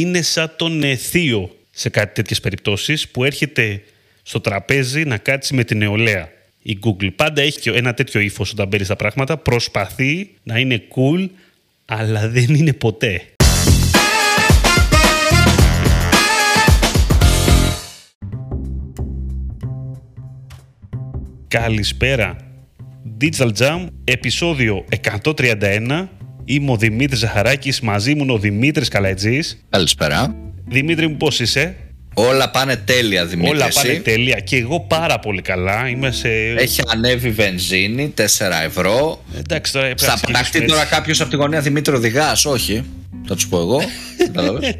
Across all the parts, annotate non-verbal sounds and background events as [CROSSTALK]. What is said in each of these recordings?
είναι σαν τον ε, θείο σε κάτι τέτοιες περιπτώσεις που έρχεται στο τραπέζι να κάτσει με την νεολαία. Η Google πάντα έχει και ένα τέτοιο ύφος όταν μπαίνει στα πράγματα. Προσπαθεί να είναι cool, αλλά δεν είναι ποτέ. Καλησπέρα. Digital Jam, επεισόδιο 131. Είμαι ο Δημήτρης Ζαχαράκης, μαζί μου είναι ο Δημήτρης Καλατζής. Καλησπέρα. Δημήτρη μου πώς είσαι; Όλα πάνε τέλεια, Δημήτρη. Όλα εσύ; πάνε τέλεια και εγώ πάρα πολύ καλά. Είμαι σε... Έχει ανέβει βενζίνη, 4 ευρώ. Εντάξει τώρα πρέπει να Θα συνεχίσουμε πεταχτεί έτσι. τώρα κάποιος από τη γωνία Δημήτρη Οδηγάς; Όχι. Θα τους πω εγώ. [LAUGHS] Κατάλαβες;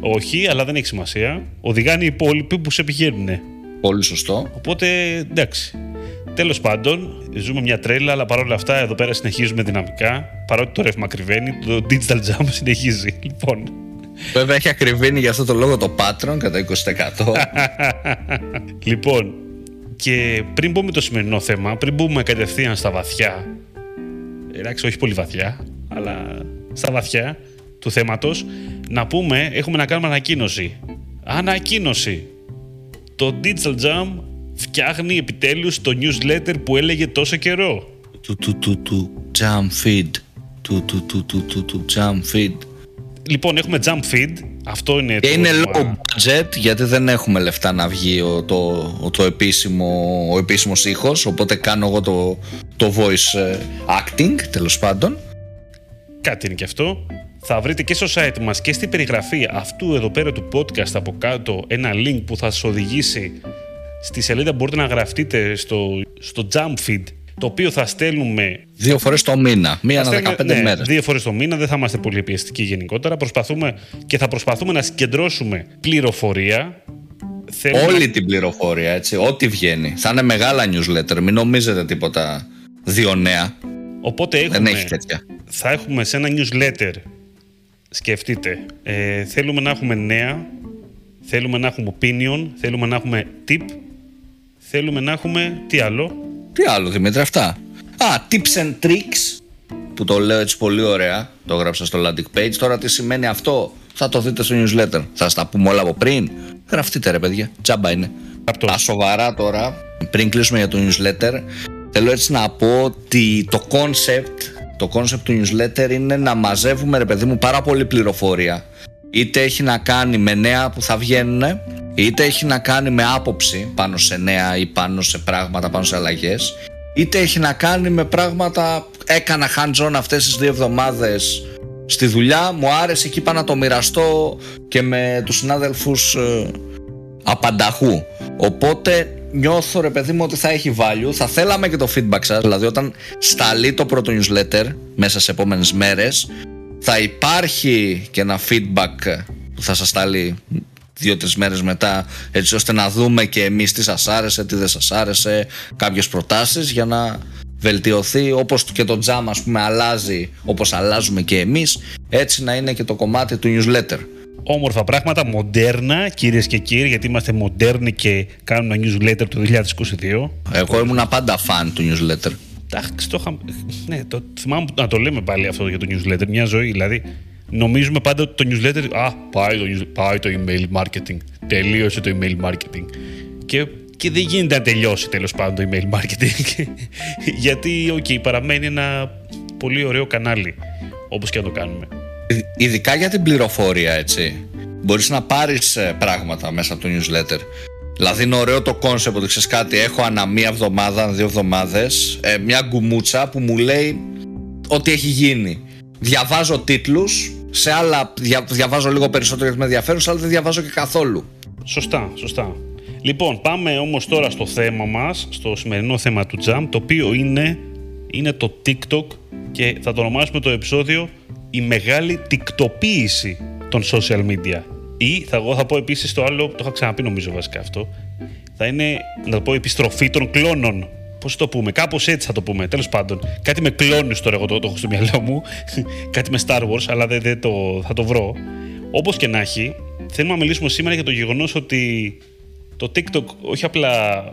Όχι, αλλά δεν έχει σημασία. Οδηγάνε οι υπόλοιποι που σε πηγαίνουν. Πολύ σωστό. Οπότε εντάξει. Τέλος πάντων, ζούμε μια τρέλα, αλλά παρόλα αυτά εδώ πέρα συνεχίζουμε δυναμικά. Παρότι το ρεύμα κρυβαίνει, το digital jam συνεχίζει. [LAUGHS] Λοιπόν, Βέβαια έχει ακριβήνει για αυτό το λόγο το Patreon κατά 20%. [LAUGHS] λοιπόν, και πριν μπούμε το σημερινό θέμα, πριν μπούμε κατευθείαν στα βαθιά, εντάξει, όχι πολύ βαθιά, αλλά στα βαθιά του θέματος, να πούμε, έχουμε να κάνουμε ανακοίνωση. Ανακοίνωση! Το Digital Jam φτιάχνει επιτέλους το newsletter που έλεγε τόσο καιρό. Του του του του jump feed. Του του του του του του jump feed. Λοιπόν, έχουμε jump feed. Αυτό είναι Και το είναι όνομα. low budget γιατί δεν έχουμε λεφτά να βγει ο, το, ο, το επίσημο, ο επίσημος ήχος οπότε κάνω εγώ το, το voice ε, acting τέλος πάντων Κάτι είναι και αυτό. Θα βρείτε και στο site μας και στην περιγραφή αυτού εδώ πέρα του podcast από κάτω ένα link που θα σας οδηγήσει στη σελίδα που μπορείτε να γραφτείτε στο, στο jump feed το οποίο θα στέλνουμε δύο φορές το μήνα, μία θα ανά 15 στέλνουμε, ναι, μέρες δύο φορές το μήνα, δεν θα είμαστε πολύ πιεστικοί γενικότερα. Προσπαθούμε και θα προσπαθούμε να συγκεντρώσουμε πληροφορία. Θέλουμε- Όλη την πληροφορία έτσι, ό,τι βγαίνει θα είναι μεγάλα newsletter, μην νομίζετε τίποτα δύο νέα Οπότε έχουμε, δεν έχει τέτοια θα έχουμε σε ένα newsletter, σκεφτείτε, ε, θέλουμε να έχουμε νέα, θέλουμε να έχουμε opinion, θέλουμε να έχουμε tip, θέλουμε να έχουμε τι άλλο; Τι άλλο Δημήτρη αυτά Α, tips and tricks που το λέω έτσι πολύ ωραία το έγραψα στο landing page τώρα τι σημαίνει αυτό θα το δείτε στο newsletter θα σας τα πούμε όλα από πριν γραφτείτε ρε παιδιά, τζάμπα είναι Αυτό. Τα σοβαρά τώρα, πριν κλείσουμε για το newsletter, θέλω έτσι να πω ότι το concept, το concept του newsletter είναι να μαζεύουμε ρε παιδί μου πάρα πολύ πληροφορία. Είτε έχει να κάνει με νέα που θα βγαίνουν, είτε έχει να κάνει με άποψη πάνω σε νέα ή πάνω σε πράγματα, πάνω σε αλλαγές, είτε έχει να κάνει με πράγματα έκανα hands-on αυτές τις δύο εβδομάδες στη δουλειά, μου άρεσε και είπα να το μοιραστώ και με τους συνάδελφους ε, απανταχού. Οπότε νιώθω ρε παιδί μου ότι θα έχει value. Θα θέλαμε και το feedback σας, δηλαδή όταν σταλεί το πρώτο newsletter μέσα σε επόμενες μέρες θα υπάρχει και ένα feedback που θα σας σταλεί δύο-τρεις μέρες μετά έτσι ώστε να δούμε και εμείς τι σας άρεσε, τι δεν σας άρεσε κάποιες προτάσεις για να βελτιωθεί όπως και το jam ας πούμε αλλάζει όπως αλλάζουμε και εμείς έτσι να είναι και το κομμάτι του newsletter Όμορφα πράγματα, μοντέρνα, κυρίες και κύριοι, γιατί είμαστε μοντέρνοι και κάνουμε newsletter το 2022. Εγώ ήμουν πάντα fan του newsletter Εντάξει, το είχα... Ναι, το θυμάμαι να το λέμε πάλι αυτό για το newsletter. Μια ζωή, δηλαδή. Νομίζουμε πάντα ότι το newsletter. Α, πάει το, news- πάει το email marketing. Τελείωσε το email marketing. Και, και δεν γίνεται να τελειώσει τέλος πάντων το email marketing. [LAUGHS] Γιατί, οκ, παραμένει ένα πολύ ωραίο κανάλι. Όπως και να το κάνουμε. Ειδικά για την πληροφορία, έτσι. Μπορείς να πάρεις ε, πράγματα μέσα από το newsletter. Δηλαδή είναι ωραίο το concept ότι ξέρεις κάτι, έχω ανά μία εβδομάδα, ανά δύο εβδομάδες, ε, μια γκουμούτσα που μου λέει ό,τι έχει γίνει. Διαβάζω τίτλους, σε άλλα δια, διαβάζω λίγο περισσότερο γιατί με ενδιαφέρουν, σε άλλα δεν διαβάζω και καθόλου. Σωστά, σωστά. Λοιπόν, πάμε όμως τώρα στο θέμα μας, στο σημερινό θέμα του Jam, το οποίο είναι, είναι το TikTok και θα το ονομάσουμε το επεισόδιο «Η μεγάλη τικτοποίηση των social media». Ή, θα, εγώ θα πω επίσης το άλλο, το είχα ξαναπεί νομίζω βασικά αυτό, θα είναι, να το πω, επιστροφή των κλώνων. Πώς το πούμε, κάπως έτσι θα το πούμε, τέλος πάντων. Κάτι με κλόνους τώρα εγώ το, το έχω στο μυαλό μου, [LAUGHS] κάτι με Star Wars, αλλά δεν, δεν το, θα το βρω. Όπως και να έχει, θέλουμε να μιλήσουμε σήμερα για το γεγονός ότι το TikTok όχι απλά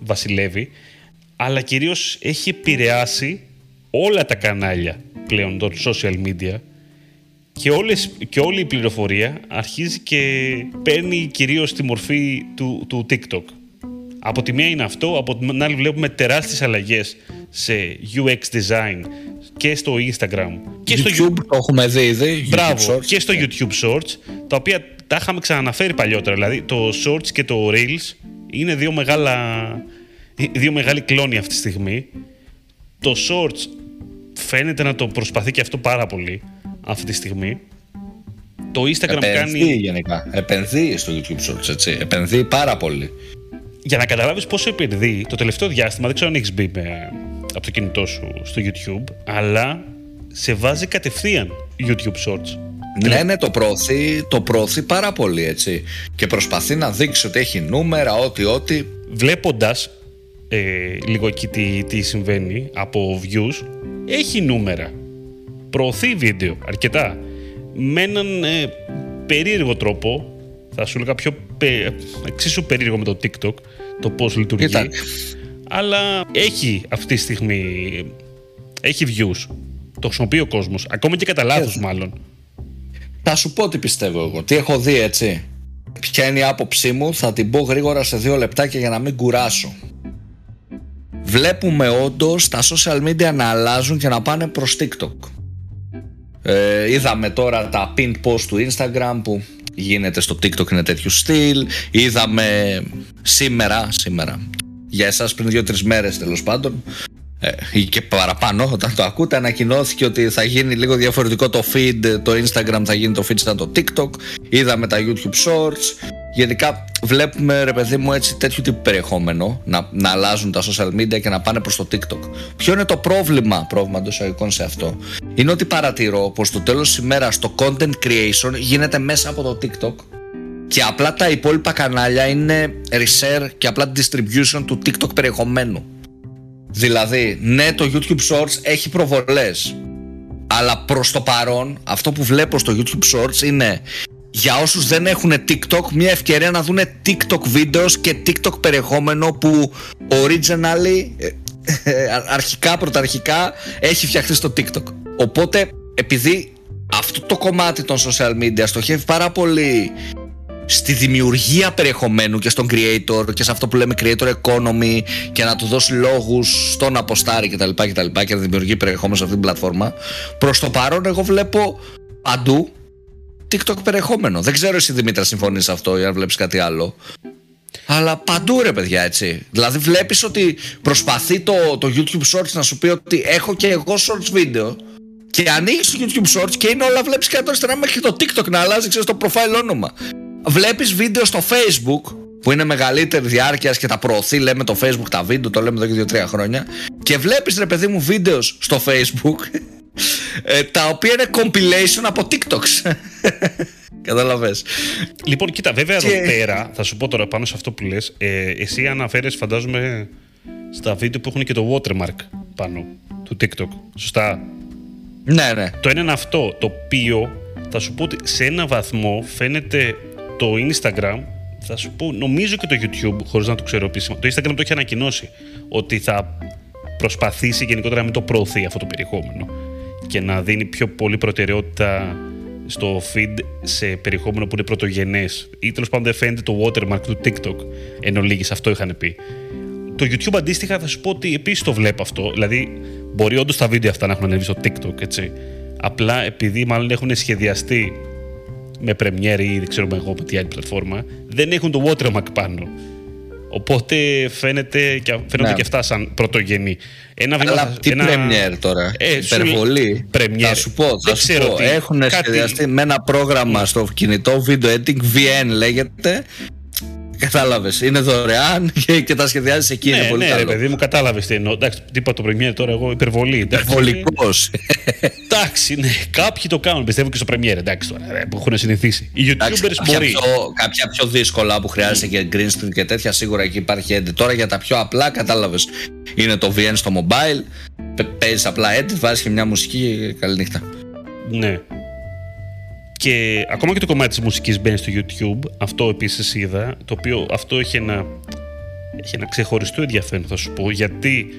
βασιλεύει, αλλά κυρίως έχει επηρεάσει όλα τα κανάλια πλέον των social media και, όλες, και όλη η πληροφορία αρχίζει και παίρνει κυρίως τη μορφή του, του TikTok. Από τη μία είναι αυτό, από την άλλη βλέπουμε τεράστιες αλλαγές σε UX design και στο Instagram και YouTube, στο YouTube το έχουμε δει ήδη. Μπράβο, YouTube Shorts. και στο YouTube Shorts, τα οποία τα είχαμε ξαναναφέρει παλιότερα. Δηλαδή το Shorts και το Reels είναι δύο, μεγάλα, δύο μεγάλοι κλόνοι αυτή τη στιγμή. Το Shorts φαίνεται να το προσπαθεί και αυτό πάρα πολύ αυτή τη στιγμή. Το Instagram Επενδύει κάνει... γενικά. Επενδύει στο YouTube Shorts, έτσι. Επενδύει πάρα πολύ. Για να καταλάβεις πόσο επενδύει, το τελευταίο διάστημα, δεν ξέρω αν έχεις μπει με, από το κινητό σου στο YouTube, αλλά σε βάζει κατευθείαν YouTube Shorts. Ναι, ναι, το προωθεί, το προωθεί πάρα πολύ, έτσι. Και προσπαθεί να δείξει ότι έχει νούμερα, ό,τι, ό,τι. Βλέποντας ε, λίγο εκεί τι, τι συμβαίνει από views, έχει νούμερα. Προωθεί βίντεο αρκετά. Με έναν ε, περίεργο τρόπο, θα σου έλεγα πιο πε, εξίσου περίεργο με το TikTok, το πώς λειτουργεί. Κοίτα. Αλλά έχει αυτή τη στιγμή, έχει views. Το χρησιμοποιεί ο κόσμος, ακόμα και κατά λάθος μάλλον. Θα σου πω τι πιστεύω εγώ. Τι έχω δει, έτσι. Ποια είναι η άποψή μου, θα την πω γρήγορα σε δύο λεπτάκια για να μην κουράσω. Βλέπουμε όντως τα social media να αλλάζουν και να πάνε προς TikTok. Ε, είδαμε τώρα τα pinned post του Instagram που γίνεται στο TikTok είναι τέτοιου στυλ. Είδαμε σήμερα, σήμερα, για εσάς πριν δύο-τρεις μέρες τέλος πάντων, ε, ή και παραπάνω όταν το ακούτε ανακοινώθηκε ότι θα γίνει λίγο διαφορετικό το feed το Instagram θα γίνει το feed σαν το TikTok είδαμε τα YouTube Shorts. Γενικά βλέπουμε ρε παιδί μου έτσι τέτοιου τύπου περιεχόμενο να, να αλλάζουν τα social media και να πάνε προς το TikTok. Ποιο είναι το πρόβλημα πρόβλημα των εισαγωγικών σε αυτό; Είναι ότι παρατηρώ πως το τέλος της ημέρας το content creation γίνεται μέσα από το TikTok και απλά τα υπόλοιπα κανάλια είναι reshare και απλά distribution του TikTok περιεχομένου Δηλαδή, ναι, το YouTube Shorts έχει προβολές. Αλλά προς το παρόν, αυτό που βλέπω στο YouTube Shorts είναι για όσους δεν έχουν TikTok, μια ευκαιρία να δουν TikTok βίντεο και TikTok περιεχόμενο που originally, ε, ε, [LAUGHS] αρχικά, πρωταρχικά, έχει φτιαχτεί στο TikTok. Οπότε, επειδή αυτό το κομμάτι των social media στοχεύει πάρα πολύ στη δημιουργία περιεχομένου και στον creator και σε αυτό που λέμε creator economy και να του δώσει λόγους στο να αποστάρει κτλ. Και, και, και να δημιουργεί περιεχόμενο σε αυτή την πλατφόρμα. Προς το παρόν εγώ βλέπω παντού TikTok περιεχόμενο. Δεν ξέρω εσύ Δημήτρα συμφωνείς σε αυτό ή αν βλέπεις κάτι άλλο. Αλλά παντού ρε παιδιά έτσι. Δηλαδή βλέπεις ότι προσπαθεί το, το YouTube Shorts να σου πει ότι έχω και εγώ Shorts βίντεο και ανοίγεις το YouTube Shorts και είναι όλα βλέπεις και αριστερά μέχρι το TikTok να αλλάζει ξέρεις, το profile όνομα βλέπεις βίντεο στο facebook που είναι μεγαλύτερη διάρκεια και τα προωθεί, λέμε το Facebook τα βίντεο, το λέμε εδώ και 2-3 χρόνια. Και βλέπεις ρε παιδί μου βίντεος στο Facebook [LAUGHS] ε, τα οποία είναι compilation από TikToks. [LAUGHS] Καταλαβες. Λοιπόν, κοίτα, βέβαια και... εδώ πέρα, θα σου πω τώρα πάνω σε αυτό που λες, ε, εσύ αναφέρεσαι φαντάζομαι στα βίντεο που έχουν και το watermark πάνω του TikTok. Σωστά; Ναι, ναι. Το ένα είναι αυτό, το οποίο θα σου πω ότι σε ένα βαθμό φαίνεται το Instagram, θα σου πω, νομίζω και το YouTube, χωρίς να το ξέρω επίσημα. Το Instagram το έχει ανακοινώσει ότι θα προσπαθήσει γενικότερα να μην το προωθεί αυτό το περιεχόμενο και να δίνει πιο πολύ προτεραιότητα στο feed σε περιεχόμενο που είναι πρωτογενές ή τέλος πάντων δεν φαίνεται το watermark του TikTok εν ολίγης, αυτό είχαν πει. Το YouTube αντίστοιχα θα σου πω ότι επίσης το βλέπω αυτό. Δηλαδή, μπορεί όντως τα βίντεο αυτά να έχουν ανέβει στο TikTok, έτσι. Απλά επειδή μάλλον έχουν σχεδιαστεί με Premiere ή δεν ξέρω εγώ με τι άλλη πλατφόρμα, δεν έχουν το watermark πάνω. Οπότε φαίνεται και, φαίνονται Ναι. και αυτά σαν πρωτογενή. Ένα βίντεο Αλλά θα- τι ένα... Premiere τώρα, Ε, σου υπερβολή. Premiere. Θα σου πω, Δεν θα σου ξέρω πω. τι. Έχουν Κάτι- σχεδιαστεί με ένα πρόγραμμα στο κινητό video editing, VN λέγεται. Κατάλαβες. Είναι δωρεάν και, και τα σχεδιάζεις εκεί. είναι Ναι, πολύ ναι, ρε καλό. παιδί μου, κατάλαβες τι εννοώ. Εντάξει, τι είπα το Premiere τώρα, εγώ υπερβολή. εντάξει. Υπερβολικός. Εντάξει, ναι, κάποιοι το κάνουν, πιστεύω και στο Premiere, εντάξει τώρα, ρε, που έχουν συνηθίσει. Οι YouTubers κάποια, μπορεί. πιο, κάποια πιο δύσκολα που χρειάζεται και green screen και τέτοια σίγουρα εκεί υπάρχει edit. Τώρα για τα πιο απλά κατάλαβες. Είναι το VN στο mobile. Παίζεις απλά edit, βάζεις και μια μουσική και καληνύχτα. Ναι. Και ακόμα και το κομμάτι της μουσικής μπαίνει στο YouTube, αυτό επίσης είδα, το οποίο αυτό έχει ένα, έχει ένα ξεχωριστό ενδιαφέρον θα σου πω, γιατί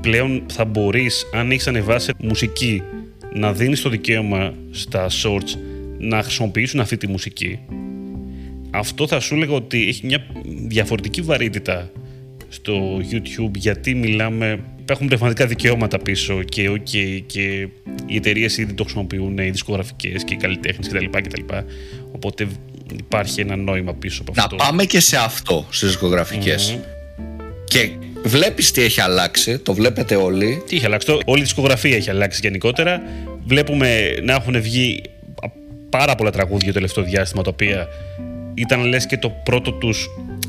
πλέον θα μπορείς, αν έχεις ανεβάσει μουσική να δίνεις το δικαίωμα στα shorts να χρησιμοποιήσουν αυτή τη μουσική. Αυτό θα σου έλεγα ότι έχει μια διαφορετική βαρύτητα στο YouTube γιατί μιλάμε υπάρχουν πνευματικά δικαιώματα πίσω και, okay, και οι εταιρείες ήδη το χρησιμοποιούν, οι δισκογραφικές και οι καλλιτέχνες κτλ, κτλ. Οπότε υπάρχει ένα νόημα πίσω από αυτό. Να πάμε και σε αυτό στις δισκογραφικές. Και βλέπεις τι έχει αλλάξει, το βλέπετε όλοι. Τι έχει αλλάξει, όλη η δισκογραφία έχει αλλάξει γενικότερα. Βλέπουμε να έχουν βγει πάρα πολλά τραγούδια το τελευταίο διάστημα τα οποία ήταν λες και το πρώτο τους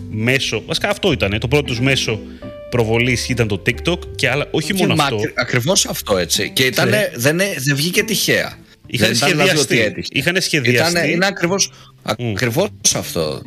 μέσο, βασικά αυτό ήταν, το πρώτο τους μέσο προβολής ήταν το TikTok και άλλα, όχι μόνο αυτό. Ακριβώς αυτό έτσι. Και ήταν, ναι. δεν, δεν βγήκε τυχαία. Είχαν δηλαδή σχεδιαστεί. Είχαν σχεδιαστεί. είναι ακριβώς, ακριβώς αυτό.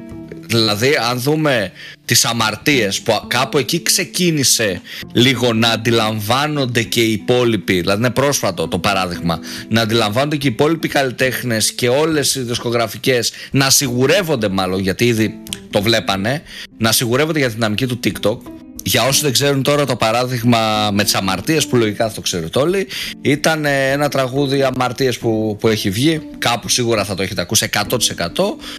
Δηλαδή, αν δούμε τις αμαρτίες που κάπου εκεί ξεκίνησε λίγο να αντιλαμβάνονται και οι υπόλοιποι, δηλαδή είναι πρόσφατο το παράδειγμα, να αντιλαμβάνονται και οι υπόλοιποι καλλιτέχνες και όλες οι δισκογραφικές να σιγουρεύονται μάλλον, γιατί ήδη το βλέπανε, να σιγουρεύονται για τη δυναμική του TikTok για όσοι δεν ξέρουν τώρα το παράδειγμα με τις αμαρτίες που λογικά θα το ξέρετε όλοι ήταν ε, ένα τραγούδι αμαρτίες που, που έχει βγει. Κάπου σίγουρα θα το έχετε ακούσει 100%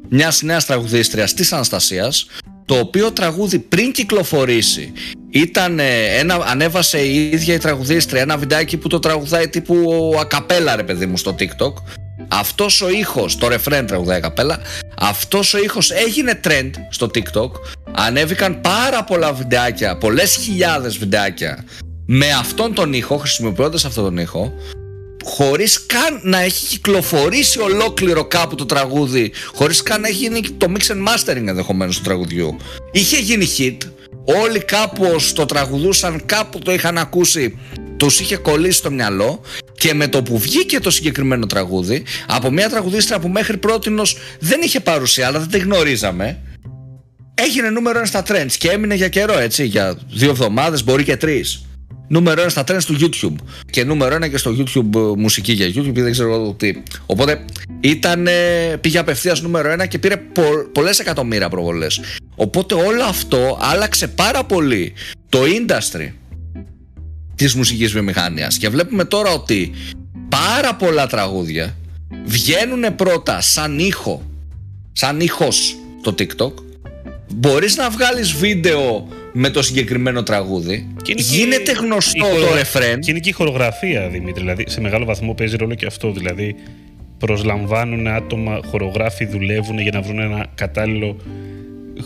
μιας νέας τραγουδίστριας της Αναστασίας το οποίο τραγούδι πριν κυκλοφορήσει ήταν ε, ένα, ανέβασε η ίδια η τραγουδίστρια ένα βιντεάκι που το τραγουδάει τύπου ακαπέλα ρε παιδί μου στο TikTok αυτός ο ήχος, το ρεφρέν τραγουδάει καπέλα αυτός ο ήχος έγινε trend στο TikTok. Ανέβηκαν πάρα πολλά βιντεάκια πολλές χιλιάδες βιντεάκια. Με αυτόν τον ήχο, χρησιμοποιώντας αυτόν τον ήχο χωρίς καν να έχει κυκλοφορήσει ολόκληρο κάπου το τραγούδι χωρίς καν να έχει γίνει το mix and mastering ενδεχομένως του τραγουδιού. Είχε γίνει hit. Όλοι κάπως το τραγουδούσαν κάπου το είχαν ακούσει τους είχε κολλήσει στο μυαλό και με το που βγήκε το συγκεκριμένο τραγούδι από μια τραγουδίστρα που μέχρι πρότινος δεν είχε παρουσία αλλά δεν τη γνωρίζαμε έγινε νούμερο ένα στα trends. Και έμεινε για καιρό έτσι για δύο εβδομάδες μπορεί και τρεις. Νούμερο ένα στα trends του YouTube. Και νούμερο ένα και στο YouTube ε, μουσική για YouTube δεν ξέρω τι. Οπότε ήταν, πήγε απευθείας νούμερο ένα και πήρε πο, πολλές εκατομμύρια προβολές. Οπότε όλο αυτό άλλαξε πάρα πολύ το industry της μουσικής βιομηχανίας. Και βλέπουμε τώρα ότι πάρα πολλά τραγούδια βγαίνουν πρώτα σαν ήχο σαν ήχος το TikTok. Μπορείς να βγάλεις βίντεο με το συγκεκριμένο τραγούδι. Γίνεται γνωστό το ρεφρέν και είναι και η χορογραφία Δημήτρη. Δηλαδή σε μεγάλο βαθμό παίζει ρόλο και αυτό. Δηλαδή προσλαμβάνουν άτομα, χορογράφοι δουλεύουν για να βρουν ένα κατάλληλο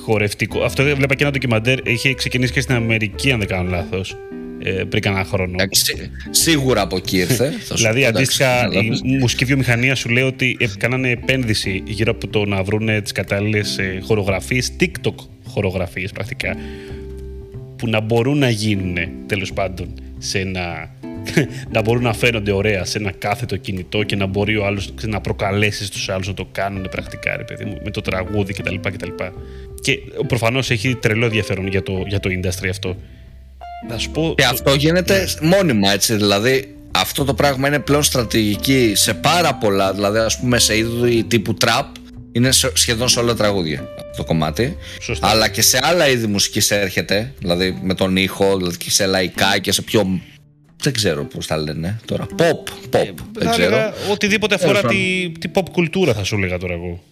χορευτικό. Αυτό βλέπα και ένα ντοκιμαντέρ, είχε ξεκινήσει και στην Αμερική αν δεν κάνω λάθος. ε, πριν κανένα χρόνο. Σίγουρα από εκεί ήρθε. [LAUGHS] δηλαδή, αντίστοιχα, η μουσική βιομηχανία σου λέει ότι κάνανε επένδυση γύρω από το να βρουν τις κατάλληλες χορογραφίες, TikTok χορογραφίες πρακτικά, που να μπορούν να γίνουν τέλος πάντων σε ένα. [LAUGHS] να μπορούν να φαίνονται ωραία σε ένα κάθετο κινητό και να μπορεί ο άλλος να προκαλέσεις τους άλλους να το κάνουν πρακτικά, ρε παιδί μου, με το τραγούδι κτλ. Και, και προφανώς έχει τρελό ενδιαφέρον για το, για το industry αυτό. Και αυτό γίνεται μόνιμα έτσι. Δηλαδή αυτό το πράγμα είναι πλέον στρατηγική σε πάρα πολλά. Δηλαδή, ας πούμε, σε είδη τύπου trap είναι σχεδόν σε όλα τα τραγούδια το κομμάτι. Σωστά. Αλλά και σε άλλα είδη μουσικής έρχεται. Δηλαδή με τον ήχο, δηλαδή και σε λαϊκά και σε πιο. Δεν ξέρω πώς τα λένε τώρα. Pop, pop. Ε, δεν ξέρω. οτιδήποτε αφορά τη, τη pop κουλτούρα, θα σου έλεγα τώρα εγώ.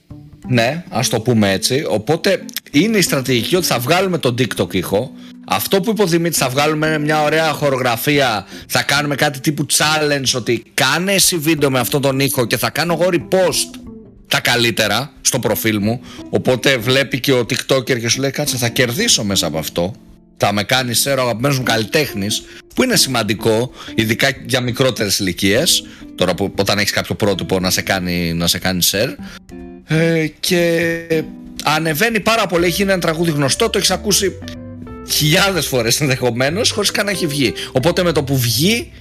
Ναι, ας το πούμε έτσι. Οπότε είναι η στρατηγική ότι θα βγάλουμε τον TikTok ήχο, αυτό που είπε ο Δημήτρης θα βγάλουμε μια ωραία χορογραφία Θα κάνουμε κάτι τύπου challenge Ότι κάνε εσύ βίντεο με αυτόν τον ήχο Και θα κάνω εγώ repost τα καλύτερα στο προφίλ μου. Οπότε βλέπει και ο tiktoker και σου λέει Κάτσε θα κερδίσω μέσα από αυτό. Θα με κάνεις share ο αγαπημένος μου καλλιτέχνης Που είναι σημαντικό Ειδικά για μικρότερες ηλικίες. Τώρα που όταν έχεις κάποιο πρότυπο να σε κάνει, να σε κάνει share. Ε, Και ανεβαίνει πάρα πολύ Έχει ένα τραγούδι γνωστό Το έχεις ακούσει χιλιάδες φορές ενδεχομένως, χωρίς καν να έχει βγει. Οπότε με το που βγει,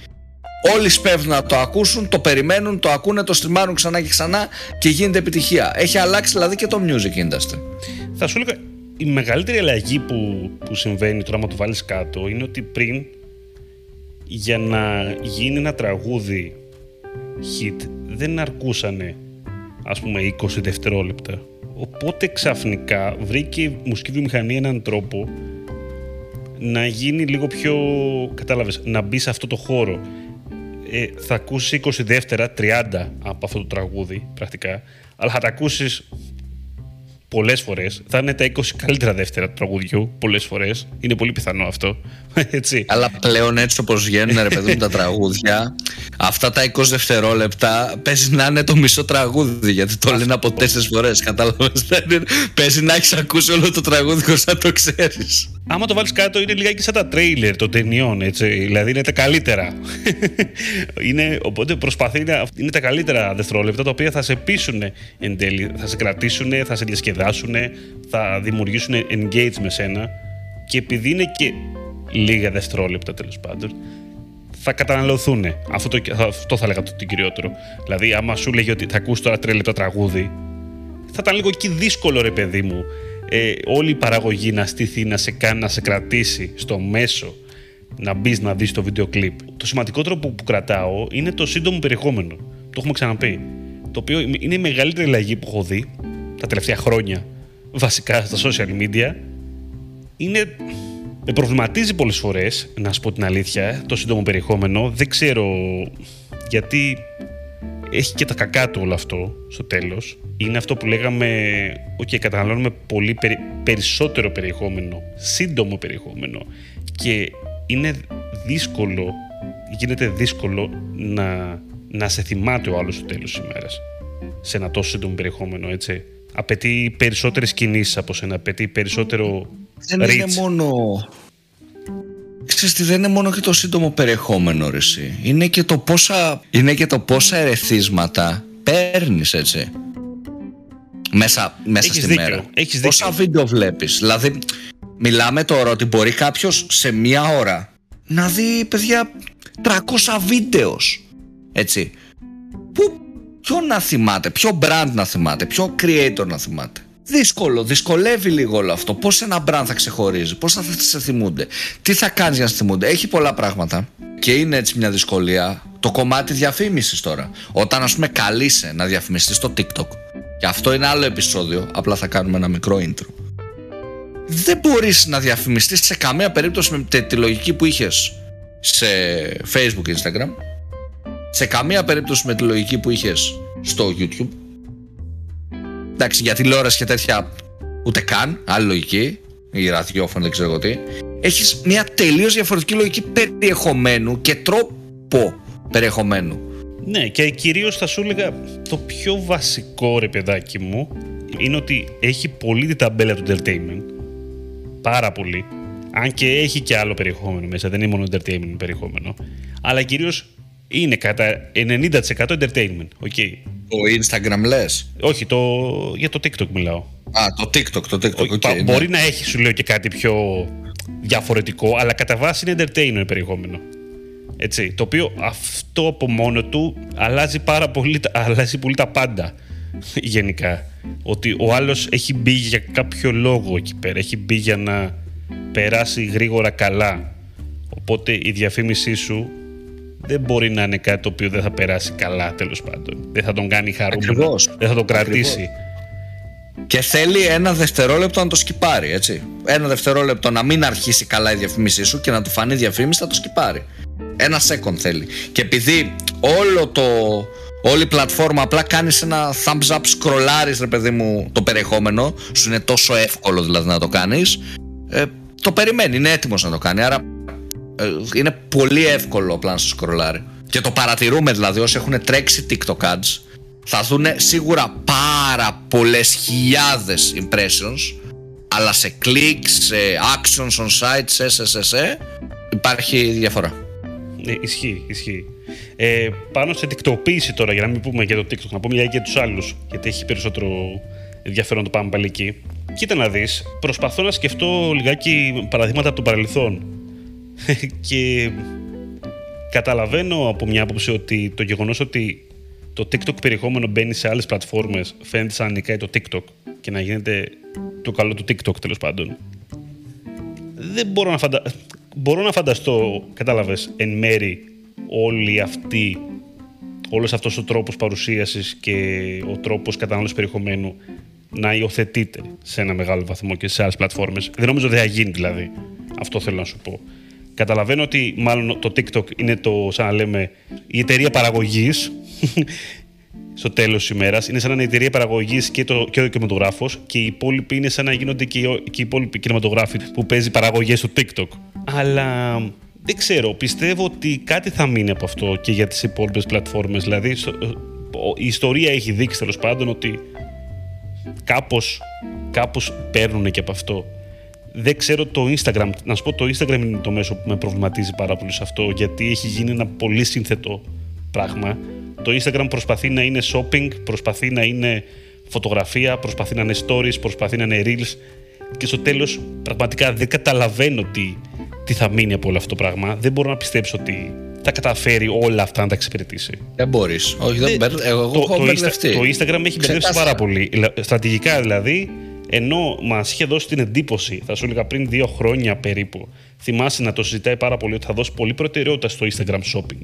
όλοι σπέβδουν να το ακούσουν, το περιμένουν, το ακούνε, το στριμάρουν ξανά και ξανά και γίνεται επιτυχία. Έχει αλλάξει δηλαδή και το music industry. Θα σου έλεγα, η μεγαλύτερη αλλαγή που, που συμβαίνει τώρα, άμα το βάλεις κάτω, είναι ότι πριν για να γίνει ένα τραγούδι hit δεν αρκούσανε ας πούμε 20 δευτερόλεπτα. Οπότε ξαφνικά βρήκε η μουσική βιομηχανία έναν τρόπο να γίνει λίγο πιο, κατάλαβες, να μπει σε αυτό το χώρο. ε, θα ακούσεις 22 30 από αυτό το τραγούδι πρακτικά, αλλά θα τα ακούσεις πολλές φορές. Θα είναι τα 20 καλύτερα δεύτερα του τραγουδιού πολλές φορές. Είναι πολύ πιθανό αυτό. [LAUGHS] Έτσι. Αλλά πλέον έτσι όπως βγαίνουν ρε παιδί μου τα τραγούδια, αυτά τα 20 δευτερόλεπτα παίζει να είναι το μισό τραγούδι. Γιατί το λένε από τέσσερις φορές. Κατάλαβες. Παίζει να έχεις ακούσει όλο το τραγούδι χωρίς να το ξέρεις. Άμα το βάλεις κάτω, είναι λιγάκι σαν τα τρέιλερ των ταινιών. Έτσι. Δηλαδή είναι τα καλύτερα. [LAUGHS] είναι, οπότε προσπαθεί να. Είναι τα καλύτερα δευτερόλεπτα τα οποία θα σε πείσουν εν τέλει. Θα σε κρατήσουν, θα σε διασκεδάσουν, θα δημιουργήσουν engage με σένα. Και επειδή είναι και λίγα δευτερόλεπτα τέλος πάντων, θα καταναλωθούν. Αυτό, το, αυτό θα έλεγα το, το κυριότερο. Δηλαδή, άμα σου λέγει ότι θα ακούσει τώρα τρία λεπτά τραγούδι, θα ήταν λίγο και δύσκολο ρε παιδί μου. Ε, όλη η παραγωγή να στηθεί, να σε κάνει, να σε κρατήσει στο μέσο, να μπεις να δεις το βίντεο κλιπ. Το σημαντικότερο που, που κρατάω είναι το σύντομο περιεχόμενο. Το έχουμε ξαναπεί. Το οποίο είναι η μεγαλύτερη αλλαγή που έχω δει τα τελευταία χρόνια, βασικά στα social media. Είναι με προβληματίζει πολλές φορές, να σου πω την αλήθεια, το σύντομο περιεχόμενο. Δεν ξέρω γιατί έχει και τα κακά του όλο αυτό στο τέλος. Είναι αυτό που λέγαμε, ότι καταναλώνουμε πολύ περισσότερο περιεχόμενο, σύντομο περιεχόμενο και είναι δύσκολο, γίνεται δύσκολο να, να σε θυμάται ο άλλος στο τέλος της ημέρας. Σε ένα τόσο σύντομο περιεχόμενο, έτσι. Απαιτεί περισσότερες κινήσεις από σένα, απαιτεί περισσότερο δεν είναι μόνο... Ξέρεις τι, δεν είναι μόνο και το σύντομο περιεχόμενο ρε Είναι και το πόσα, είναι και το πόσα ερεθίσματα παίρνεις έτσι μέσα, μέσα στη μέρα. Έχεις πόσα βίντεο βλέπεις. Δηλαδή μιλάμε τώρα ότι μπορεί κάποιος σε μία ώρα να δει παιδιά 300 βίντεος. Έτσι. Πού, ποιο να θυμάται, ποιο brand να θυμάται, ποιο creator να θυμάται. Δύσκολο, δυσκολεύει λίγο όλο αυτό. Πώς ένα brand θα ξεχωρίζει, πώς θα σε θυμούνται, τι θα κάνεις για να σε θυμούνται. Έχει πολλά πράγματα και είναι έτσι μια δυσκολία. Το κομμάτι διαφήμισης τώρα. Όταν ας πούμε καλείσαι να διαφημιστείς στο TikTok, και αυτό είναι άλλο επεισόδιο, απλά θα κάνουμε ένα μικρό intro. Δεν μπορείς να διαφημιστείς σε καμία περίπτωση με τη λογική που είχες σε Facebook, Instagram, σε καμία περίπτωση με τη λογική που είχες στο YouTube Εντάξει, για τηλεόραση και τέτοια ούτε καν, άλλη λογική, ή ραδιόφωνο, δεν ξέρω τι. Έχεις μια τελείως διαφορετική λογική περιεχομένου και τρόπο περιεχομένου. Ναι, και κυρίως θα σου έλεγα το πιο βασικό ρε παιδάκι μου είναι ότι έχει πολύ την ταμπέλα του entertainment. Πάρα πολύ. Αν και έχει και άλλο περιεχόμενο μέσα, δεν είναι μόνο entertainment περιεχόμενο. Αλλά κυρίως είναι κατά 90% entertainment. Okay. Το Instagram λες; Όχι, το... για το TikTok μιλάω. Α, το TikTok, το TikTok. Okay, ναι. μπορεί να έχει, σου λέω, και κάτι πιο διαφορετικό, αλλά κατά βάση είναι entertainment περιεχόμενο. Έτσι, το οποίο αυτό από μόνο του αλλάζει πάρα πολύ, αλλάζει πολύ τα πάντα γενικά. Ότι ο άλλος έχει μπει για κάποιο λόγο εκεί πέρα, έχει μπει για να περάσει γρήγορα καλά. Οπότε η διαφήμισή σου δεν μπορεί να είναι κάτι το οποίο δεν θα περάσει καλά τέλος πάντων. Δεν θα τον κάνει χαρούμενο. Δεν θα τον κρατήσει. Και θέλει ένα δευτερόλεπτο να το σκυπάρει, έτσι. Ένα δευτερόλεπτο να μην αρχίσει καλά η διαφήμισή σου και να του φανεί διαφήμιση, θα το σκυπάρει. Ένα second θέλει. Και επειδή όλο το, όλη η πλατφόρμα απλά κάνεις ένα thumbs up, scrollάρει ρε παιδί μου το περιεχόμενο, σου είναι τόσο εύκολο δηλαδή να το κάνεις. Ε, το περιμένει, είναι έτοιμος να το κάνει. Άρα ε, είναι πολύ εύκολο απλά να σου σκρολάρει. Και το παρατηρούμε δηλαδή όσοι έχουν τρέξει TikTok ads θα δουν σίγουρα πάρα πολλές χιλιάδες impressions αλλά σε clicks, σε actions on sites, σε, σε, σε, σε υπάρχει διαφορά. Ναι, ισχύει, ισχύει. Ε, πάνω σε τικτοποίηση τώρα, για να μην πούμε για το TikTok, να πούμε για τους άλλους, γιατί έχει περισσότερο ενδιαφέρον το πάμε πάλι εκεί. Κοίτα να δεις, προσπαθώ να σκεφτώ λιγάκι παραδείγματα από το παρελθόν [LAUGHS] και καταλαβαίνω από μια άποψη ότι το γεγονός ότι το TikTok περιεχόμενο μπαίνει σε άλλες πλατφόρμες φαίνεται σαν να νικάει το TikTok και να γίνεται το καλό του TikTok τέλος πάντων. Δεν μπορώ να, φαντα... μπορώ να φανταστώ, κατάλαβες, εν μέρη όλη αυτή όλος αυτός ο τρόπος παρουσίασης και ο τρόπος κατανάλωσης περιεχομένου να υιοθετείται σε ένα μεγάλο βαθμό και σε άλλες πλατφόρμες. Δεν νομίζω ότι θα γίνει δηλαδή. Αυτό θέλω να σου πω. Καταλαβαίνω ότι μάλλον το TikTok είναι το, σαν να λέμε, η εταιρεία παραγωγής [LAUGHS] στο τέλος της ημέρας. Είναι σαν να είναι η εταιρεία παραγωγής και, το, και ο κινηματογράφος και οι υπόλοιποι είναι σαν να γίνονται και οι, και οι υπόλοιποι κινηματογράφοι που παίζει παραγωγές στο TikTok. Αλλά δεν ξέρω, πιστεύω ότι κάτι θα μείνει από αυτό και για τις υπόλοιπες πλατφόρμες. Δηλαδή, η ιστορία έχει δείξει τέλος πάντων ότι κάπως, κάπως παίρνουν και από αυτό. Δεν ξέρω το Instagram. Να σου πω, το Instagram είναι το μέσο που με προβληματίζει πάρα πολύ σε αυτό, γιατί έχει γίνει ένα πολύ σύνθετο πράγμα. Το Instagram προσπαθεί να είναι shopping, προσπαθεί να είναι φωτογραφία, προσπαθεί να είναι stories, προσπαθεί να είναι reels και στο τέλος πραγματικά δεν καταλαβαίνω τι, τι θα μείνει από όλο αυτό το πράγμα. Δεν μπορώ να πιστέψω ότι θα καταφέρει όλα αυτά να τα εξυπηρετήσει. Δεν μπορείς. Όχι, δεν, δεν Εγώ το, έχω το, το Instagram έχει μπερδέψει πάρα πολύ. Στρατηγικά δηλαδή, ενώ μας είχε δώσει την εντύπωση, θα σου έλεγα πριν δύο χρόνια περίπου, θυμάσαι να το συζητάει πάρα πολύ ότι θα δώσει πολύ προτεραιότητα στο Instagram shopping.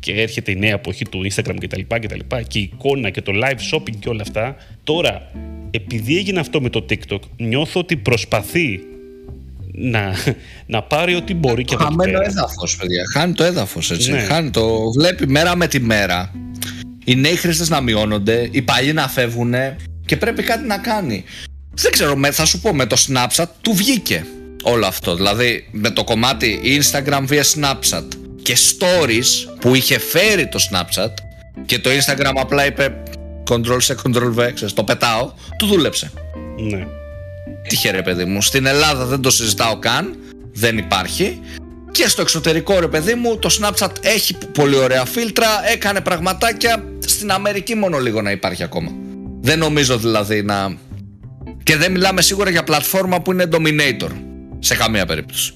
Και έρχεται η νέα εποχή του Instagram κτλ. Και, και η εικόνα και το live shopping και όλα αυτά. Τώρα, επειδή έγινε αυτό με το TikTok, νιώθω ότι προσπαθεί να, να πάρει ό,τι μπορεί και από Χαμένο έδαφος, παιδιά. Χάνει το έδαφος, έτσι. Ναι. Χάνει το. Βλέπει μέρα με τη μέρα. Οι νέοι χρήστες να μειώνονται, οι παλιοί να φεύγουν και πρέπει κάτι να κάνει. Δεν ξέρω, θα σου πω, με το Snapchat του βγήκε όλο αυτό. Δηλαδή με το κομμάτι Instagram via Snapchat και stories που είχε φέρει το Snapchat και το Instagram απλά είπε Ctrl C, Ctrl V, το πετάω, του δούλεψε. Ναι. Τύχε ρε παιδί μου. Στην Ελλάδα δεν το συζητάω καν. Δεν υπάρχει. Και στο εξωτερικό ρε παιδί μου το Snapchat έχει πολύ ωραία φίλτρα. Έκανε πραγματάκια. Στην Αμερική μόνο λίγο να υπάρχει ακόμα. Δεν νομίζω δηλαδή να... Και δεν μιλάμε σίγουρα για πλατφόρμα που είναι dominator. Σε καμία περίπτωση.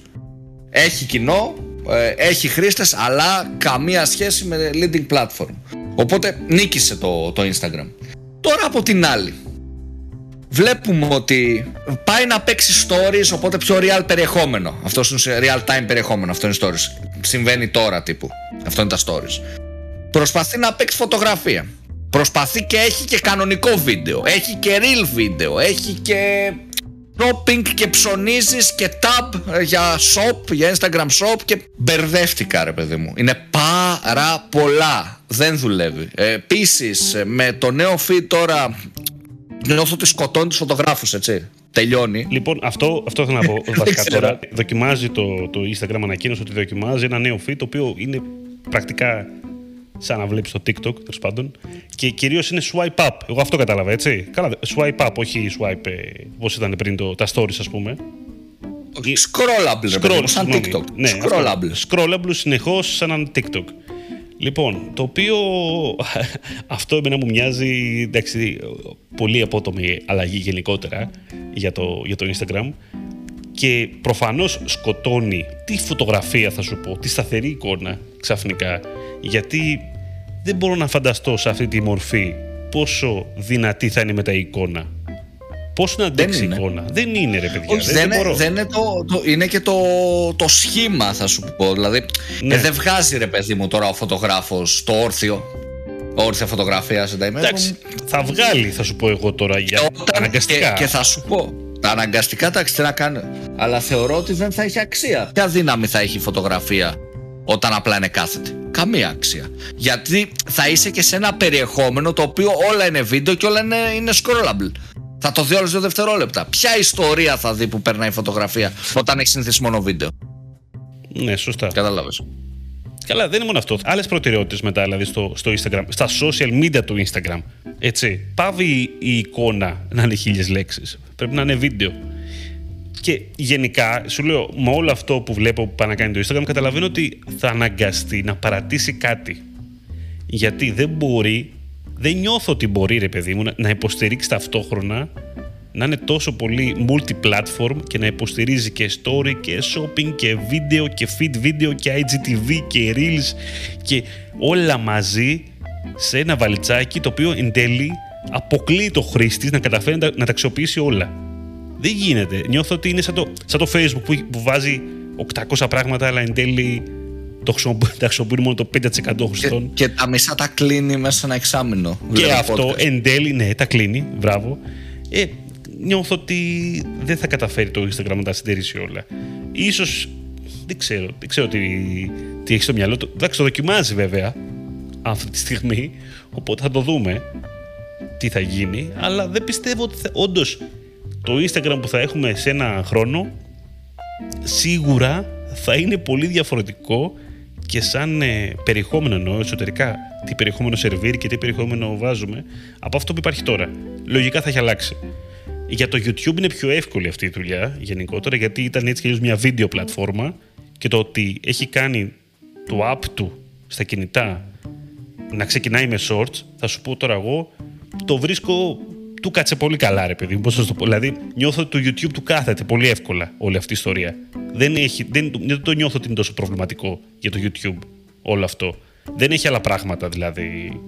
Έχει κοινό, ε, έχει χρήστες, αλλά καμία σχέση με leading platform. Οπότε νίκησε το, το Instagram. Τώρα από την άλλη, βλέπουμε ότι πάει να παίξει stories, οπότε πιο real περιεχόμενο. Αυτό είναι real time περιεχόμενο, αυτό είναι stories. Συμβαίνει τώρα τύπου. Αυτό είναι τα stories. Προσπαθεί να παίξει φωτογραφία. Προσπαθεί και έχει και κανονικό βίντεο. Έχει και real βίντεο. Έχει και shopping και ψωνίζεις και tab για shop, για Instagram shop και μπερδεύτηκα ρε παιδί μου. Είναι πάρα πολλά. Δεν δουλεύει. Ε, Επίσης, με το νέο feed τώρα νιώθω ότι σκοτώνει τους φωτογράφους, έτσι. Τελειώνει. Λοιπόν, αυτό, αυτό θέλω να πω [LAUGHS] βασικά τώρα. Δοκιμάζει το, το Instagram ανακοίνωσε ότι δοκιμάζει ένα νέο feed το οποίο είναι πρακτικά σαν να βλέπεις το TikTok, τέλος πάντων. Και κυρίως είναι swipe up. Εγώ αυτό κατάλαβα, έτσι. Καλά, swipe up, όχι swipe ε, όπω ήταν πριν το, τα stories, ας πούμε. Scrollable, Scroll, σαν TikTok. Ναι, scrollable. Scrollable συνεχώς σαν ένα TikTok. Λοιπόν, το οποίο [LAUGHS] αυτό εμένα μου μοιάζει εντάξει, πολύ απότομη αλλαγή γενικότερα για το, για το Instagram και προφανώς σκοτώνει τη φωτογραφία θα σου πω, τη σταθερή εικόνα ξαφνικά γιατί δεν μπορώ να φανταστώ σε αυτή τη μορφή πόσο δυνατή θα είναι μετά η εικόνα Πώς να αντέξει η εικόνα. Δεν είναι ρε παιδιά. Όχι, δεν, δεν, δεν, είναι, το, το, είναι και το, το σχήμα, θα σου πω. Δηλαδή, ναι. ε, δεν βγάζει ρε παιδί μου τώρα ο φωτογράφος το όρθιο. Όρθια φωτογραφία σε Εντάξει, θα βγάλει, θα σου πω εγώ τώρα για όταν, αναγκαστικά. Και, και, θα σου πω. Τα αναγκαστικά εντάξει τι να κάνει. Αλλά θεωρώ ότι δεν θα έχει αξία. Ποια δύναμη θα έχει η φωτογραφία όταν απλά είναι κάθετη. Καμία αξία. Γιατί θα είσαι και σε ένα περιεχόμενο το οποίο όλα είναι βίντεο και όλα είναι, είναι scrollable. Θα το δει όλες δύο δευτερόλεπτα. Ποια ιστορία θα δει που περνάει η φωτογραφία όταν έχεις συνηθίσει μόνο βίντεο; Ναι, σωστά. Κατάλαβες. Καλά, δεν είναι μόνο αυτό. Άλλες προτεραιότητες μετά, δηλαδή στο, στο Instagram, στα social media του Instagram. Έτσι. Πάβει η εικόνα να είναι χίλιες λέξεις. Πρέπει να είναι βίντεο. Και γενικά, σου λέω, με όλο αυτό που βλέπω που πάει να κάνει το Instagram, καταλαβαίνω ότι θα αναγκαστεί να παρατήσει κάτι. Γιατί δεν μπορεί δεν νιώθω ότι μπορεί ρε παιδί μου να υποστηρίξει ταυτόχρονα να είναι τόσο πολύ multi-platform και να υποστηρίζει και story και shopping και βίντεο και feed video και IGTV και reels και όλα μαζί σε ένα βαλιτσάκι το οποίο εν τέλει αποκλείει το χρήστη να καταφέρει να τα αξιοποιήσει όλα. Δεν γίνεται. Νιώθω ότι είναι σαν το, σαν το Facebook που, που βάζει 800 πράγματα αλλά εν τέλει το χρησιμοποιούν [LAUGHS] μόνο το 5% χρηστών. Και, και, τα μισά τα κλείνει μέσα σε ένα εξάμεινο. Και αυτό εν τέλει, ναι, τα κλείνει. Μπράβο. Ε, νιώθω ότι δεν θα καταφέρει το Instagram να τα συντηρήσει όλα. Ίσως δεν ξέρω, δεν ξέρω τι, τι έχει στο μυαλό του. Εντάξει, το δοκιμάζει βέβαια αυτή τη στιγμή, οπότε θα το δούμε τι θα γίνει, αλλά δεν πιστεύω ότι όντως το Instagram που θα έχουμε σε ένα χρόνο σίγουρα θα είναι πολύ διαφορετικό και σαν ε, περιεχόμενο εννοώ εσωτερικά τι περιεχόμενο σερβίρει και τι περιεχόμενο βάζουμε από αυτό που υπάρχει τώρα. Λογικά θα έχει αλλάξει. Για το YouTube είναι πιο εύκολη αυτή η δουλειά γενικότερα γιατί ήταν έτσι και μια βίντεο πλατφόρμα και το ότι έχει κάνει το app του στα κινητά να ξεκινάει με shorts, θα σου πω τώρα εγώ, το βρίσκω του κάτσε πολύ καλά, ρε παιδί μου. Πώς το πω. Δηλαδή, νιώθω ότι το YouTube του κάθεται πολύ εύκολα όλη αυτή η ιστορία. Δεν, έχει, δεν, δεν το νιώθω ότι είναι τόσο προβληματικό για το YouTube όλο αυτό. Δεν έχει άλλα πράγματα δηλαδή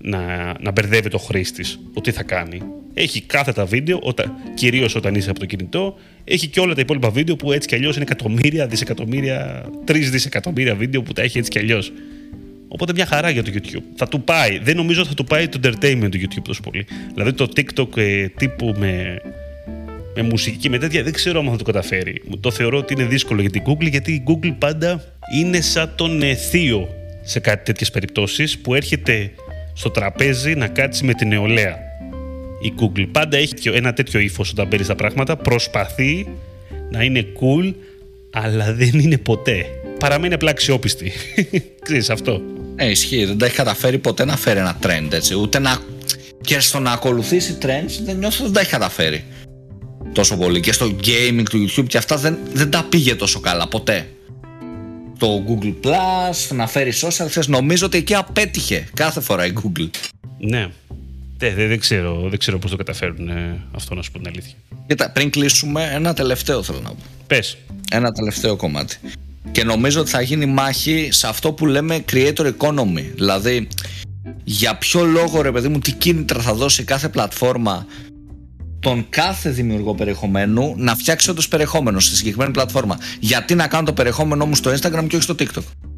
να, να μπερδεύει το χρήστη το τι θα κάνει. Έχει κάθετα βίντεο, κυρίως όταν είσαι από το κινητό. Έχει και όλα τα υπόλοιπα βίντεο που έτσι κι αλλιώς είναι εκατομμύρια, δισεκατομμύρια, τρεις δισεκατομμύρια βίντεο που τα έχει έτσι κι αλλιώς. Οπότε μια χαρά για το YouTube. Θα του πάει. Δεν νομίζω ότι θα του πάει το entertainment του YouTube τόσο πολύ. Δηλαδή το TikTok ε, τύπου με, με μουσική, με τέτοια, δεν ξέρω αν θα το καταφέρει. Το θεωρώ ότι είναι δύσκολο για την Google, γιατί η Google πάντα είναι σαν τον ε, θείο σε κάτι τέτοιες περιπτώσεις που έρχεται στο τραπέζι να κάτσει με την νεολαία. Η Google πάντα έχει ένα τέτοιο ύφος όταν παίρνεις τα πράγματα. Προσπαθεί να είναι cool, αλλά δεν είναι ποτέ. Παραμένει απλά αξιόπιστη. [LAUGHS] Ξέρεις αυτό. Ε, ισχύει. Δεν τα έχει καταφέρει ποτέ να φέρει ένα trend έτσι. Ούτε να. και στο να ακολουθήσει trends δεν νιώθω ότι δεν τα έχει καταφέρει τόσο πολύ. Και στο gaming του YouTube και αυτά δεν, δεν τα πήγε τόσο καλά ποτέ. Το Google Plus, να φέρει social, θες, νομίζω ότι εκεί απέτυχε κάθε φορά η Google. Ναι. Δεν, δεν, δεν ξέρω, δεν ξέρω πώς το καταφέρουν ε, αυτό να σου πω την αλήθεια. Κοίτα, πριν κλείσουμε, ένα τελευταίο θέλω να πω. Πες. Ένα τελευταίο κομμάτι και νομίζω ότι θα γίνει μάχη σε αυτό που λέμε creator economy. Δηλαδή, για ποιο λόγο ρε παιδί μου, τι κίνητρα θα δώσει κάθε πλατφόρμα τον κάθε δημιουργό περιεχομένου να φτιάξει όντω περιεχόμενο στη συγκεκριμένη πλατφόρμα. Γιατί να κάνω το περιεχόμενό μου στο Instagram και όχι στο TikTok.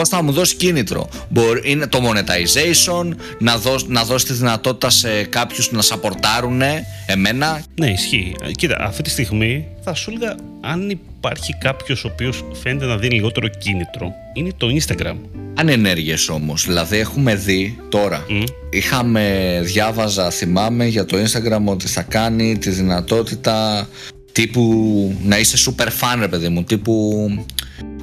Ποιο θα μου δώσει κίνητρο; Μπορεί, είναι το monetization, να, δώσει, να δώσει τη δυνατότητα σε κάποιους να σαπορτάρουν εμένα; Ναι, ισχύει. Κοίτα, αυτή τη στιγμή θα σου έλεγα αν υπάρχει κάποιος ο οποίος φαίνεται να δίνει λιγότερο κίνητρο, είναι το Instagram. Ανενέργειες όμως. Δηλαδή, έχουμε δει τώρα. Είχαμε, διάβαζα, θυμάμαι για το Instagram ότι θα κάνει τη δυνατότητα τύπου να είσαι super fan, ρε παιδί μου. Τύπου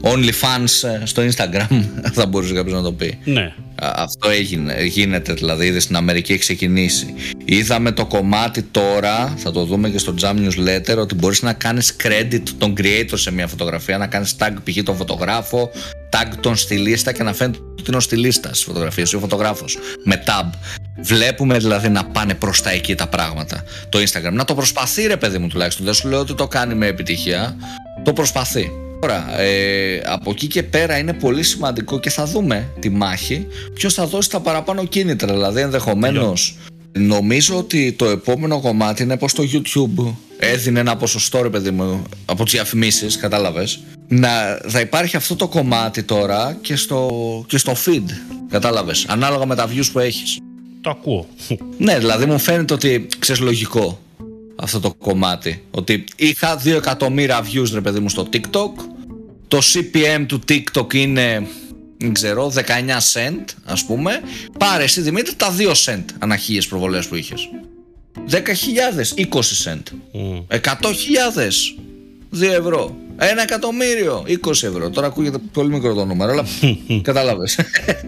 OnlyFans ε, στο Instagram, [LAUGHS] θα μπορούσε κάποιος να το πει. Ναι. Αυτό έγινε, γίνεται δηλαδή, ήδη στην Αμερική έχει ξεκινήσει. Είδαμε το κομμάτι τώρα, θα το δούμε και στο Jam Newsletter, ότι μπορείς να κάνεις credit τον creator σε μια φωτογραφία, να κάνεις tag π.χ. τον φωτογράφο, tag τον στυλίστα και να φαίνεται ότι είναι ο στυλίστα τη φωτογραφίας ή ο φωτογράφος. Με tab. Βλέπουμε δηλαδή να πάνε προς τα εκεί τα πράγματα. Το Instagram. Να το προσπαθεί, ρε παιδί μου τουλάχιστον. Δεν σου λέω ότι το κάνει με επιτυχία. Το προσπαθεί. Τώρα, ε, από εκεί και πέρα είναι πολύ σημαντικό και θα δούμε τη μάχη ποιος θα δώσει τα παραπάνω κίνητρα. Δηλαδή, ενδεχομένως. Νομίζω ότι το επόμενο κομμάτι είναι πως το YouTube έδινε ένα ποσοστό ρε παιδί μου από τις διαφημίσεις, κατάλαβες να θα υπάρχει αυτό το κομμάτι τώρα και στο, και στο feed κατάλαβες, ανάλογα με τα views που έχεις το ακούω ναι δηλαδή μου φαίνεται ότι ξέρεις λογικό αυτό το κομμάτι. Ότι είχα 2 εκατομμύρια views ρε παιδί μου στο TikTok. Το CPM του TikTok είναι δεν ξέρω, 19 cent ας πούμε. Πάρε εσύ Δημήτρη τα 2 cent ανά προβολές που είχες. 10.000, 20 cent. Mm. 100.000, 2 ευρώ. Ένα εκατομμύριο, 20 ευρώ. Τώρα ακούγεται πολύ μικρό το νούμερο, αλλά [LAUGHS] κατάλαβες.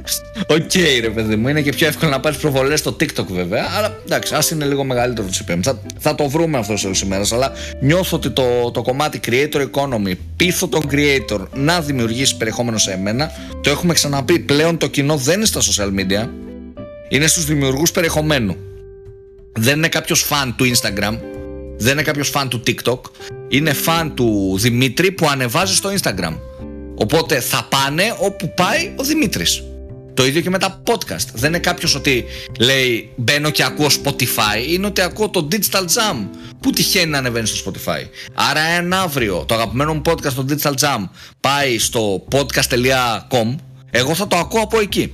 [LAUGHS] Οκ, ρε παιδί μου, είναι και πιο εύκολο να πάρεις προβολές στο TikTok βέβαια. Αλλά εντάξει, ας είναι λίγο μεγαλύτερο το CPM. Θα, θα το βρούμε αυτό σε άλλες μέρες. Αλλά νιώθω ότι το, το κομμάτι creator economy, πείθω τον creator να δημιουργήσει περιεχόμενο σε εμένα. Το έχουμε ξαναπεί. Πλέον το κοινό δεν είναι στα social media. Είναι στους δημιουργούς περιεχομένου. Δεν είναι κάποιος φαν του Instagram δεν είναι κάποιος φαν του TikTok. Είναι φαν του Δημήτρη που ανεβάζει στο Instagram. Οπότε θα πάνε όπου πάει ο Δημήτρης. Το ίδιο και με τα podcast. Δεν είναι κάποιος ότι λέει μπαίνω και ακούω Spotify. Είναι ότι ακούω το Digital Jam που τυχαίνει να ανεβαίνεις στο Spotify; Άρα, αν αύριο το αγαπημένο μου podcast, το Digital Jam, πάει στο podcast.com, εγώ θα το ακούω από εκεί.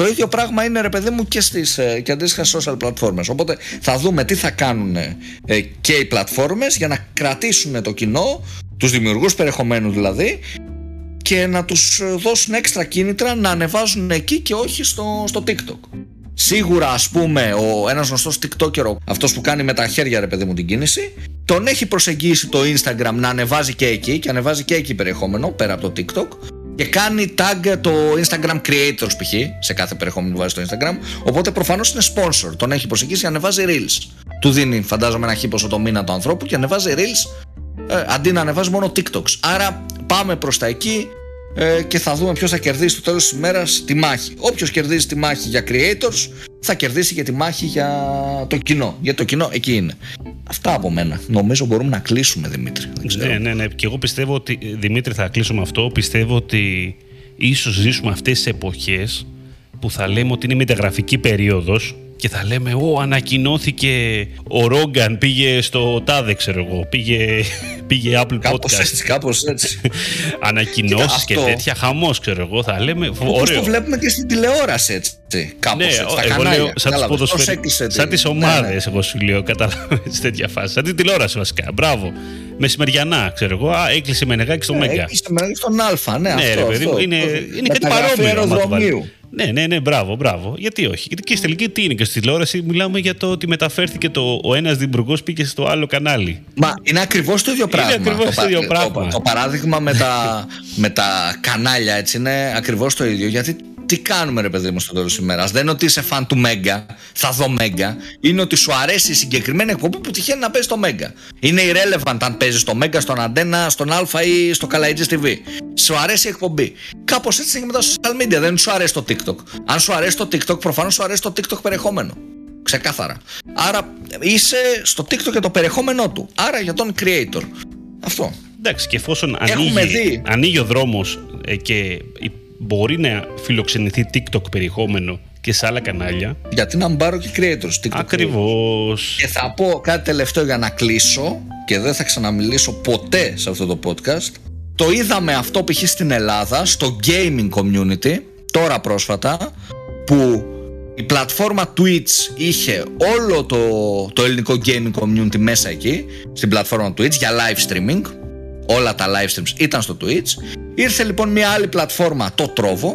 Το ίδιο πράγμα είναι ρε παιδί μου και στις ε, και αντίστοιχα social platforms. Οπότε θα δούμε τι θα κάνουν ε, και οι πλατφόρμες για να κρατήσουν το κοινό, τους δημιουργούς περιεχομένου δηλαδή, και να τους δώσουν έξτρα κίνητρα να ανεβάζουν εκεί και όχι στο, στο TikTok. Σίγουρα, ας πούμε, ο ένας γνωστός TikToker, αυτός που κάνει με τα χέρια, ρε παιδί μου, την κίνηση, τον έχει προσεγγίσει το Instagram να ανεβάζει και εκεί και ανεβάζει και εκεί περιεχόμενο πέρα από το TikTok και κάνει tag το Instagram creators π.χ. σε κάθε περιεχόμενο που βάζει στο Instagram. Οπότε προφανώς είναι sponsor. Τον έχει προσεγγίσει και ανεβάζει reels. Του δίνει, φαντάζομαι, ένα χίποσο το μήνα του ανθρώπου και ανεβάζει reels ε, αντί να ανεβάζει μόνο TikToks. Άρα πάμε προς τα εκεί ε, και θα δούμε ποιος θα κερδίσει στο τέλος της ημέρας τη μάχη. Όποιος κερδίζει τη μάχη για creators θα κερδίσει και τη μάχη για το κοινό. Γιατί το κοινό εκεί είναι. Αυτά από μένα. Νομίζω μπορούμε να κλείσουμε, Δημήτρη. Ναι, ναι, ναι. Και εγώ πιστεύω ότι. Δημήτρη, θα κλείσουμε αυτό. Πιστεύω ότι ίσως ζήσουμε αυτές τις εποχές που θα λέμε ότι είναι μεταγραφική περίοδος και θα λέμε «Ω, ανακοινώθηκε ο Ρόγκαν, πήγε στο τάδε, ξέρω εγώ, πήγε, [LAUGHS] πήγε Apple κάπως Podcast». Έτσι, κάπως έτσι. [LAUGHS] Ανακοινώσεις και τέτοια, χαμός, ξέρω εγώ, θα λέμε Όπως ωραίο. το βλέπουμε και στην τηλεόραση, έτσι. Κάπως Ναι, έτσι, στα εγώ κανάλια. λέω σαν, τους Κατάλαβες, πώς ποδοσφαιρι... έκλεισε τη- σαν τις Ναι, ομάδες, ναι. εγώ σου λέω, [LAUGHS] καταλάβεις τέτοια φάση. Σαν την τηλεόραση βασικά, μπράβο. Μεσημεριανά, ξέρω εγώ, α, έκλεισε με νεγάκι στο Ναι, Μέγκα. έκλεισε με- στον Α, ναι, Ναι, αυτό. ρε παιδί μου, αυτό. είναι, Το- είναι κάτι μεταγραφή παρόμοιο. άμα το βάλεις. αεροδρομίου. Ναι, ναι, ναι, μπράβο, μπράβο. Γιατί όχι; Γιατί και στη τελική τι είναι και στη τηλεόραση μιλάμε για το ότι μεταφέρθηκε το, ο ένας δημιουργός πήγε στο άλλο κανάλι. Μα είναι ακριβώς το ίδιο πράγμα. ακριβώς το πα- ίδιο πράγμα. Το, το παράδειγμα με τα, με τα κανάλια έτσι είναι ακριβώς το ίδιο. Γιατί τι κάνουμε, ρε παιδί μου, στο τέλος της ημέρας. Δεν είναι ότι είσαι φαν του Μέγκα, θα δω Μέγκα. Είναι ότι σου αρέσει η συγκεκριμένη εκπομπή που τυχαίνει να παίζει στο Μέγκα. Είναι irrelevant αν παίζεις στο Μέγκα, στον Αντένα, στον Α ή στο Καλαϊτζής TV. Σου αρέσει η εκπομπή. Κάπως έτσι είναι και με τα social media. Δεν σου αρέσει το TikTok. Αν σου αρέσει το TikTok, προφανώς σου αρέσει το TikTok περιεχόμενο. Ξεκάθαρα. Άρα είσαι στο TikTok για το περιεχόμενό του. Άρα για τον creator. Αυτό. Εντάξει, και εφόσον Έχουμε ανοίγει, δει. ανοίγει ο δρόμος και η- μπορεί να φιλοξενηθεί TikTok περιεχόμενο και σε άλλα κανάλια. Γιατί να μην πάρω και creators. TikTok Ακριβώς. Και θα πω κάτι τελευταίο για να κλείσω και δεν θα ξαναμιλήσω ποτέ σε αυτό το podcast. Το είδαμε αυτό π.χ. στην Ελλάδα, στο gaming community, τώρα πρόσφατα, που η πλατφόρμα Twitch είχε όλο το, το ελληνικό gaming community μέσα εκεί, στην πλατφόρμα Twitch για live streaming. Όλα τα live streams ήταν στο Twitch. Ήρθε λοιπόν μια άλλη πλατφόρμα, το Trovo,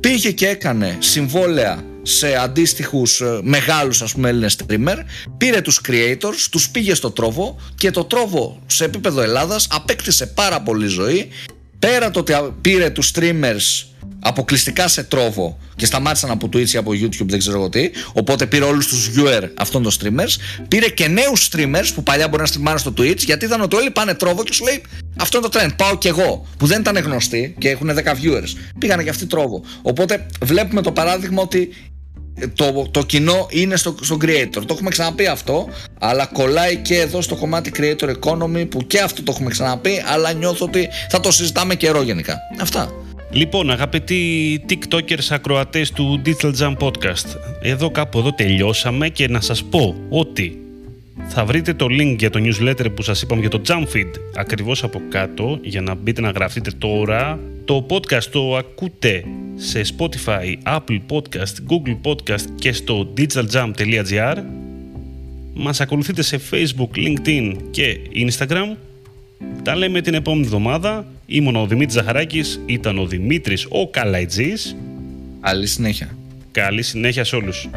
πήγε και έκανε συμβόλαια σε αντίστοιχους ε, μεγάλους ας πούμε Έλληνες streamer. Πήρε τους creators, τους πήγε στο τρόβο και το τρόβο σε επίπεδο Ελλάδας απέκτησε πάρα πολύ ζωή. Πέρα το ότι α- πήρε τους streamers αποκλειστικά σε τρόβο και σταμάτησαν από Twitch ή από YouTube δεν ξέρω εγώ τι οπότε πήρε όλους τους viewer αυτών των streamers πήρε και νέους streamers που παλιά μπορεί να streamάρουν στο Twitch γιατί είδαν ότι όλοι πάνε τρόβο και σου λέει αυτό είναι το trend πάω κι εγώ που δεν ήταν γνωστοί και έχουν 10 viewers πήγανε και αυτοί τρόβο οπότε βλέπουμε το παράδειγμα ότι το, το κοινό είναι στο, στο creator. Το έχουμε ξαναπεί αυτό, αλλά κολλάει και εδώ στο κομμάτι creator economy που και αυτό το έχουμε ξαναπεί, αλλά νιώθω ότι θα το συζητάμε καιρό γενικά. Αυτά. Λοιπόν, αγαπητοί TikTokers ακροατές του Digital Jam Podcast, εδώ κάπου εδώ τελειώσαμε και να σας πω ότι θα βρείτε το link για το newsletter που σας είπαμε για το Jam Feed ακριβώς από κάτω για να μπείτε να γραφτείτε τώρα. Το podcast το ακούτε σε Spotify, Apple Podcast, Google Podcast και στο digitaljam.gr Μας ακολουθείτε σε Facebook, LinkedIn και Instagram τα λέμε την επόμενη εβδομάδα. Ήμουν ο Δημήτρης Ζαχαράκης, ήταν ο Δημήτρης ο Καλαϊτζής. Άλλη συνέχεια. Καλή συνέχεια σε όλους.